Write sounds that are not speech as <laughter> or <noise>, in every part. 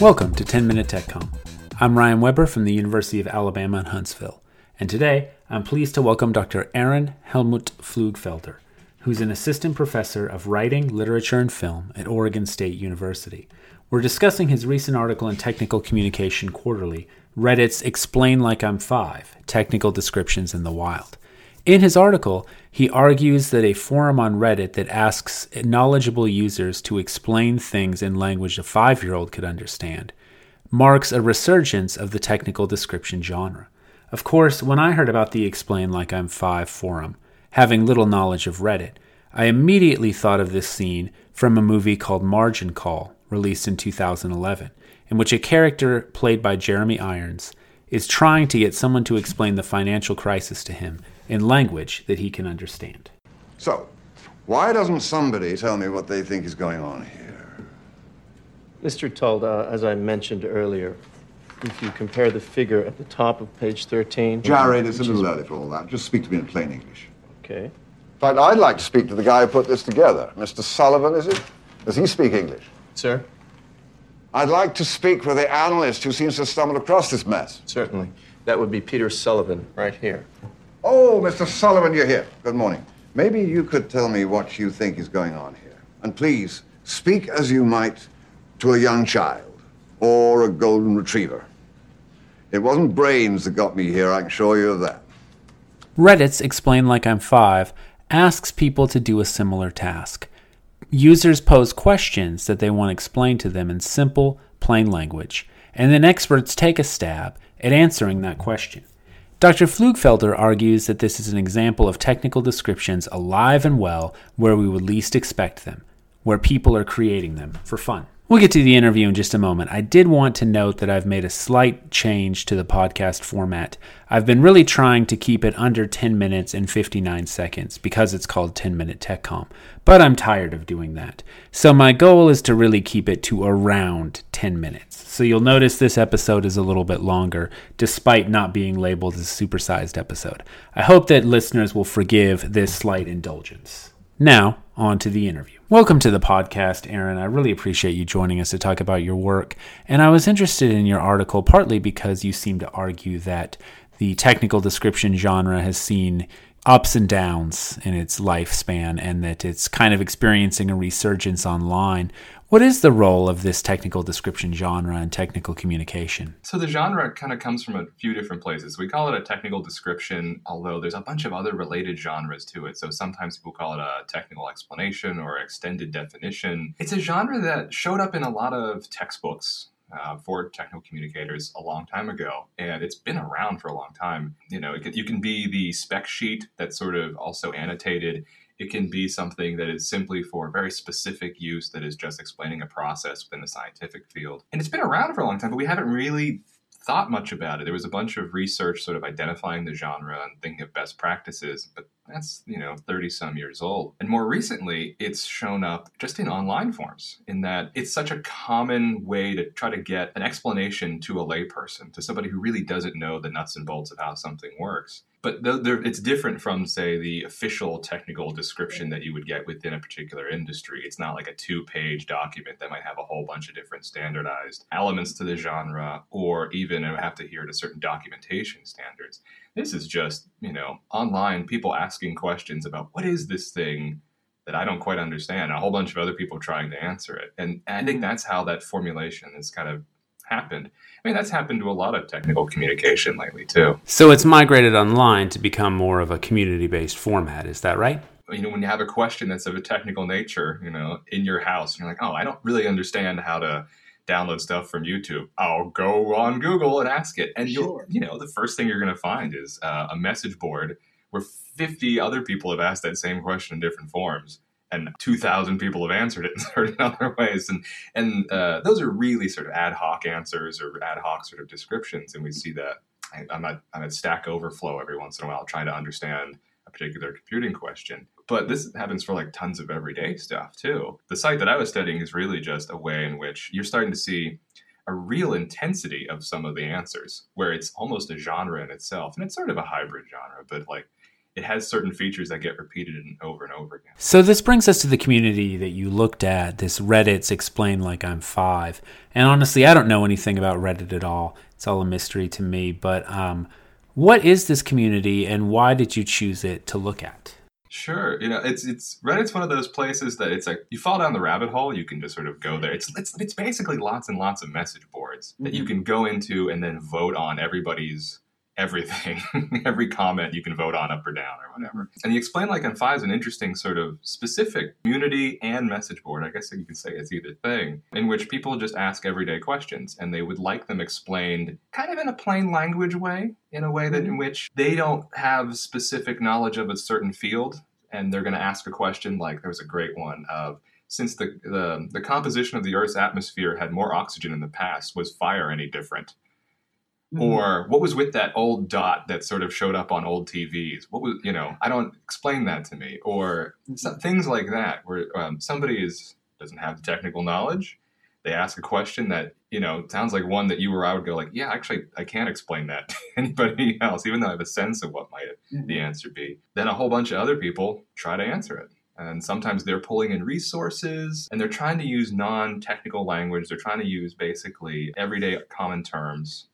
Welcome to 10 Minute TechCom. I'm Ryan Weber from the University of Alabama in Huntsville, and today I'm pleased to welcome Dr. Ehren Helmut Pflugfelder, who's an assistant professor of writing, literature, and film at Oregon State University. We're discussing his recent article in Technical Communication Quarterly, Reddit's Explain Like I'm Five Technical Descriptions in the Wild. In his article, he argues that a forum on Reddit that asks knowledgeable users to explain things in language a five year old could understand marks a resurgence of the technical description genre. Of course, when I heard about the Explain Like I'm Five forum, having little knowledge of Reddit, I immediately thought of this scene from a movie called Margin Call, released in 2011, in which a character played by Jeremy Irons is trying to get someone to explain the financial crisis to him in language that he can understand. So, why doesn't somebody tell me what they think is going on here? Mr. Tull, uh, as I mentioned earlier, if you compare the figure at the top of page 13. Jared, it's a little early for all that. Just speak to me in plain English. Okay. In fact, I'd like to speak to the guy who put this together. Mr. Sullivan, is it? Does he speak English? Sir? I'd like to speak with the analyst who seems to have stumbled across this mess. Certainly. That would be Peter Sullivan, right here. Oh, Mr. Sullivan, you're here. Good morning. Maybe you could tell me what you think is going on here. And please, speak as you might to a young child or a golden retriever. It wasn't brains that got me here, I can assure you of that. Reddit's Explain Like I'm Five asks people to do a similar task. Users pose questions that they want explained to them in simple, plain language, and then experts take a stab at answering that question. Dr. Pflugfelder argues that this is an example of technical descriptions alive and well where we would least expect them, where people are creating them for fun. We'll get to the interview in just a moment. I did want to note that I've made a slight change to the podcast format. I've been really trying to keep it under 10 minutes and 59 seconds because it's called 10 Minute TechCom, but I'm tired of doing that. So my goal is to really keep it to around 10 minutes. So you'll notice this episode is a little bit longer, despite not being labeled as a supersized episode. I hope that listeners will forgive this slight indulgence. Now, on to the interview. Welcome to the podcast, Ehren. I really appreciate you joining us to talk about your work. And I was interested in your article partly because you seem to argue that the technical description genre has seen ups and downs in its lifespan and that it's kind of experiencing a resurgence online. What is the role of this technical description genre in technical communication? So the genre kind of comes from a few different places. We call it a technical description, although there's a bunch of other related genres to it. So sometimes people call it a technical explanation or extended definition. It's a genre that showed up in a lot of textbooks uh, for technical communicators a long time ago, and it's been around for a long time. You know, can, you can be the spec sheet that's sort of also annotated. It can be something that is simply for very specific use that is just explaining a process within the scientific field. And it's been around for a long time, but we haven't really thought much about it. There was a bunch of research sort of identifying the genre and thinking of best practices, but that's, you know, 30 some years old. And more recently, it's shown up just in online forms, in that it's such a common way to try to get an explanation to a layperson, to somebody who really doesn't know the nuts and bolts of how something works. But it's different from say the official technical description that you would get within a particular industry. It's not like a two page document that might have a whole bunch of different standardized elements to the genre or even have to adhere to certain documentation standards this is just you know online people asking questions about what is this thing that I don't quite understand. A whole bunch of other people trying to answer it, and I think mm-hmm. that's how that formulation has kind of happened. I mean, that's happened to a lot of technical communication lately, too. So it's migrated online to become more of a community based format. Is that right? You know, when you have a question that's of a technical nature, you know, in your house, and you're like, oh, I don't really understand how to download stuff from YouTube. I'll go on Google and ask it. And you'll, you know, the first thing you're going to find is uh, a message board where 50 other people have asked that same question in different forms and 2000 people have answered it <laughs> in certain other ways and and uh, those are really sort of ad hoc answers or ad hoc sort of descriptions and we see that I, am at, I'm at stack overflow every once in a while trying to understand particular computing question but this happens for like tons of everyday stuff too the site that i was studying is really just a way in which you're starting to see a real intensity of some of the answers where it's almost a genre in itself and it's sort of a hybrid genre but like it has certain features that get repeated over and over again. So this brings us to the community that you looked at, this Reddit's explain like I'm 5. And honestly, I don't know anything about Reddit at all. It's all a mystery to me, but um, what is this community and why did you choose it to look at? Sure, you know it's it's Reddit's one of those places that it's like you fall down the rabbit hole, you can just sort of go there. It's it's it's basically lots and lots of message boards that you mm-hmm. can go into and then vote on everybody's everything, <laughs> every comment you can vote on up or down or whatever. Mm-hmm. And the Explain Like I'm Five is an interesting sort of specific community and message board. I guess you could say it's either thing, in which people just ask everyday questions and they would like them explained kind of in a plain language way, in a way that mm-hmm. in which they don't have specific knowledge of a certain field and they're going to ask a question like there was a great one of since the, the the composition of the earth's atmosphere had more oxygen in the past was fire any different Mm-hmm. Or what was with that old dot that sort of showed up on old TVs? What was, you know, I don't explain that to me. Or mm-hmm. things like that, where um, somebody is doesn't have the technical knowledge. They ask a question that, you know, sounds like one that you or I would go like, yeah, actually, I can't explain that <laughs> to anybody else, even though I have a sense of what might mm-hmm. the answer be. Then a whole bunch of other people try to answer it. And sometimes they're pulling in resources and they're trying to use non technical language. They're trying to use basically everyday common terms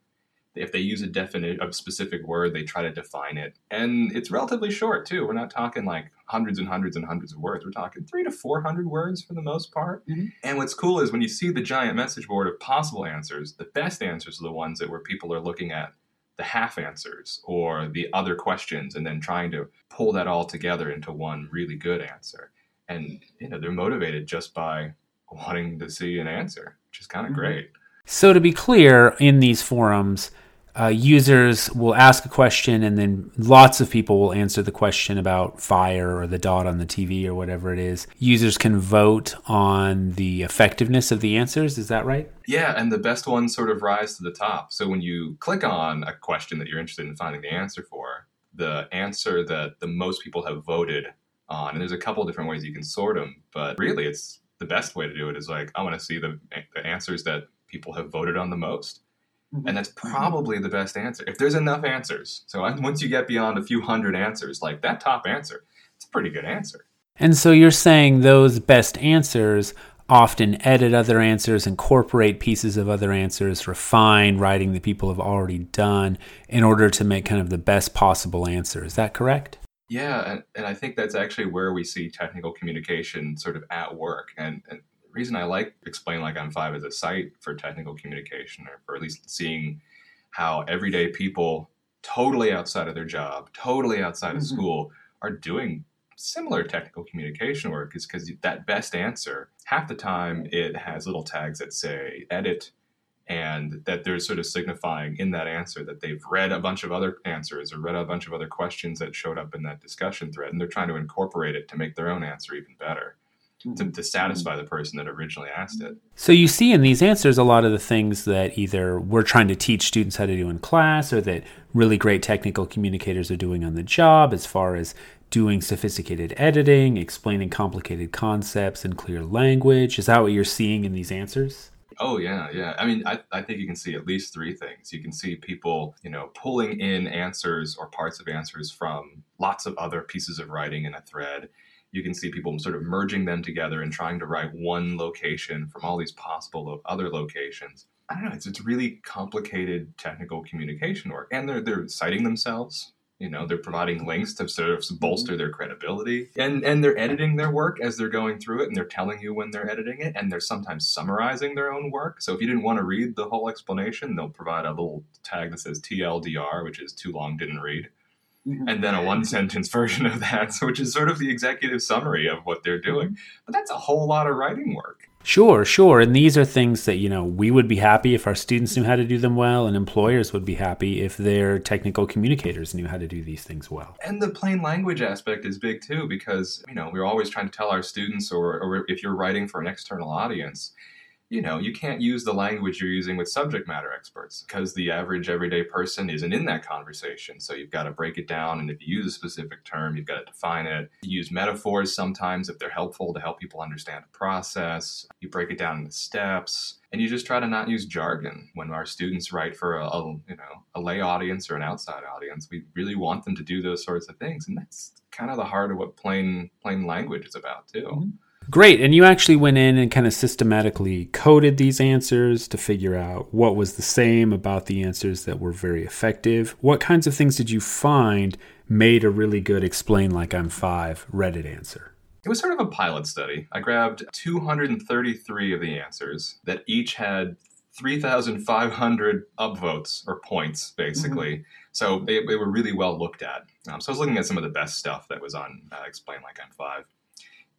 if they use a definition a specific word they try to define it. And it's relatively short too. We're not talking like hundreds and hundreds and hundreds of words. We're talking three to four hundred words for the most part. Mm-hmm. and what's cool is when you see the giant message board of possible answers the best answers are the ones that where people are looking at the half answers or the other questions and then trying to pull that all together into one really good answer. And you know they're motivated just by wanting to see an answer which is kind of mm-hmm. great so to be clear in these forums uh, users will ask a question and then lots of people will answer the question about fire or the dot on the TV or whatever it is. Users can vote on the effectiveness of the answers. Is that right? Yeah, and the best ones sort of rise to the top. So when you click on a question that you're interested in finding the answer for, the answer that the most people have voted on, and there's a couple different ways you can sort them, but really it's the best way to do it is like, I want to see the, the answers that people have voted on the most. Mm-hmm. And that's probably the best answer. If there's enough answers. So once you get beyond a few hundred answers, like that top answer, it's a pretty good answer. And so you're saying those best answers often edit other answers, incorporate pieces of other answers, refine writing that people have already done in order to make kind of the best possible answer. Is that correct? Yeah, and, and I think that's actually where we see technical communication sort of at work. And, and reason I like Explain Like I'm Five as a site for technical communication, or for at least seeing how everyday people, totally outside of their job, totally outside mm-hmm. of school, are doing similar technical communication work, is because that best answer, half the time, it has little tags that say edit. And that they're sort of signifying in that answer that they've read a bunch of other answers or read a bunch of other questions that showed up in that discussion thread, and they're trying to incorporate it to make their own answer even better to, to satisfy mm. the person that originally asked it. So you see in these answers a lot of the things that either we're trying to teach students how to do in class or that really great technical communicators are doing on the job as far as doing sophisticated editing, explaining complicated concepts in clear language. Is that what you're seeing in these answers? Oh yeah, yeah. I mean, I, I think you can see at least three things. You can see people, you know, pulling in answers or parts of answers from lots of other pieces of writing in a thread you can see people sort of merging them together and trying to write one location from all these possible other locations. I don't know. It's it's really complicated technical communication work, and they're they're citing themselves. You know, they're providing links to sort of bolster their credibility, and and they're editing their work as they're going through it, and they're telling you when they're editing it, and they're sometimes summarizing their own work. So if you didn't want to read the whole explanation, they'll provide a little tag that says TLDR, which is too long, didn't read Mm-hmm. And then a one sentence <laughs> version of that, which is sort of the executive summary of what they're doing. Mm-hmm. But that's a whole lot of writing work. Sure, sure. And these are things that, you know, we would be happy if our students knew how to do them well, and employers would be happy if their technical communicators knew how to do these things well. And the plain language aspect is big too, because, you know, we're always trying to tell our students, or, or if you're writing for an external audience, you know, you can't use the language you're using with subject matter experts because the average everyday person isn't in that conversation. So you've got to break it down. And if you use a specific term, you've got to define it. You use metaphors sometimes if they're helpful to help people understand the process. You break it down into steps and you just try to not use jargon when our students write for a, a, you know a lay audience or an outside audience we really want them to do those sorts of things and that's kind of the heart of what plain plain language is about too mm-hmm. Great. And you actually went in and kind of systematically coded these answers to figure out what was the same about the answers that were very effective. What kinds of things did you find made a really good explain like I'm five Reddit answer? It was sort of a pilot study. I grabbed 233 of the answers that each had 3,500 upvotes or points, basically. Mm-hmm. So they, they, were really well looked at. Um, so I was looking at some of the best stuff that was on uh, Explain Like I'm Five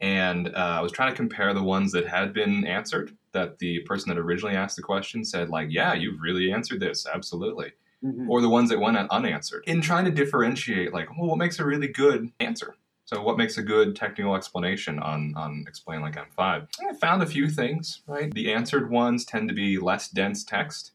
and uh, I was trying to compare the ones that had been answered. That the person that originally asked the question said, like, "Yeah, you've really answered this, absolutely," mm-hmm. or the ones that went unanswered. In trying to differentiate, like, well, what makes a really good answer? So, what makes a good technical explanation on on Explain Like I'm Five? I found a few things. Right, the answered ones tend to be less dense text.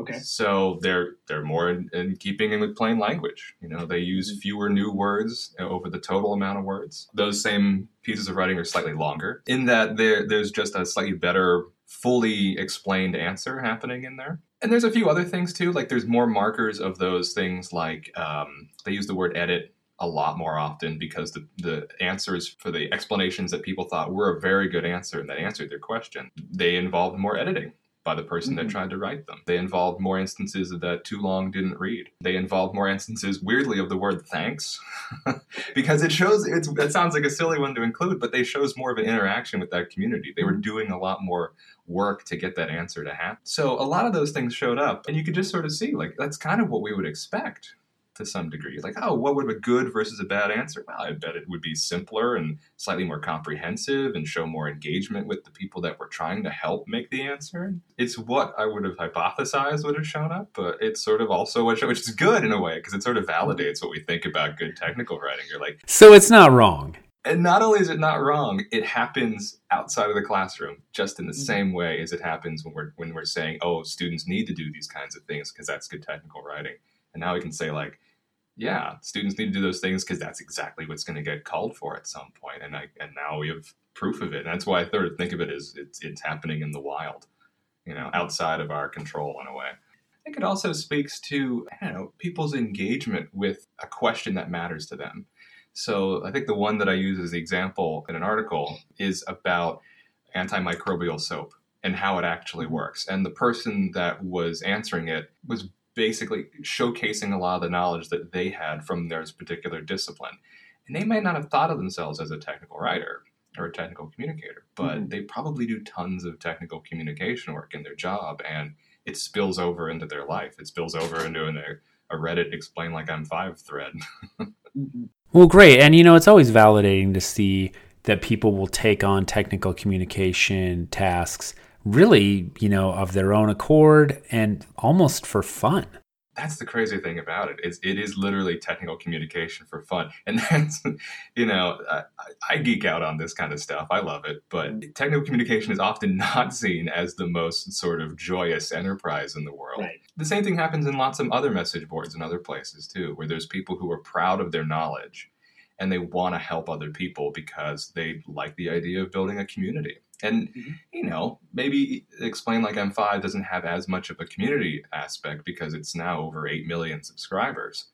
Okay. So they're they're more in, in keeping in with plain language. You know, they use mm-hmm. fewer new words over the total amount of words. Those same pieces of writing are slightly longer in that there there's just a slightly better fully explained answer happening in there. And there's a few other things too, like there's more markers of those things like um, they use the word edit a lot more often because the, the answers for the explanations that people thought were a very good answer and that answered their question, they involved more editing by the person mm-hmm. that tried to write them. They involved more instances of that too long didn't read. They involved more instances, weirdly, of the word thanks, <laughs> because it shows it's it sounds like a silly one to include, but they shows more of an interaction with that community. They were mm-hmm. doing a lot more work to get that answer to happen. So a lot of those things showed up, and you could just sort of see like that's kind of what we would expect to some degree. Like, oh, what would a good versus a bad answer? Well, I bet it would be simpler and slightly more comprehensive and show more engagement with the people that were trying to help make the answer. It's what I would have hypothesized would have shown up, but it's sort of also what, which is good in a way because it sort of validates what we think about good technical writing. You're like, so it's not wrong. And not only is it not wrong, it happens outside of the classroom, just in the mm-hmm. same way as it happens when we're when we're saying, "Oh, students need to do these kinds of things because that's good technical writing." And now we can say like, yeah, students need to do those things because that's exactly what's going to get called for at some point. And I, and now we have proof of it. And that's why I third think of it as it's it's happening in the wild, you know, outside of our control in a way. I think it also speaks to I don't know people's engagement with a question that matters to them. So I think the one that I use as the example in an article is about antimicrobial soap and how it actually works. And the person that was answering it was basically showcasing a lot of the knowledge that they had from their particular discipline. And they might not have thought of themselves as a technical writer or a technical communicator, but mm-hmm. they probably do tons of technical communication work in their job and it spills over into their life. It spills over into an, a Reddit explain like I'm five thread. <laughs> mm-hmm. Well, great. And you know, it's always validating to see that people will take on technical communication tasks really, you know, of their own accord and almost for fun. That's the crazy thing about it. It's, it is literally technical communication for fun. <laughs> And that's, you know, I, I geek out on this kind of stuff. I love it. But technical communication is often <laughs> not seen as the most sort of joyous enterprise in the world. Right. The same thing happens in lots of other message boards and other places too, where there's people who are proud of their knowledge and they want to help other people because they like the idea of building a community. And mm-hmm. you know, maybe explain like I'm five doesn't have as much of a community aspect because it's now over eight million subscribers.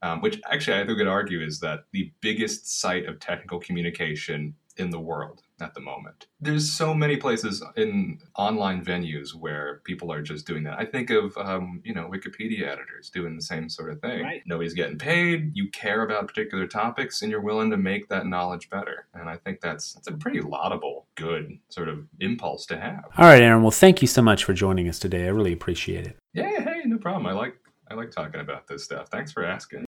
Um, which actually I think could argue is that the biggest site of technical communication in the world at the moment. There's so many places in online venues where people are just doing that. I think of um, you know Wikipedia editors doing the same sort of thing. Right. Nobody's getting paid. You care about particular topics, and you're willing to make that knowledge better. And I think that's that's a pretty laudable, good sort of impulse to have. All right, Ehren. Well, thank you so much for joining us today. I really appreciate it. Yeah. Hey, no problem. I like I like talking about this stuff. Thanks for asking.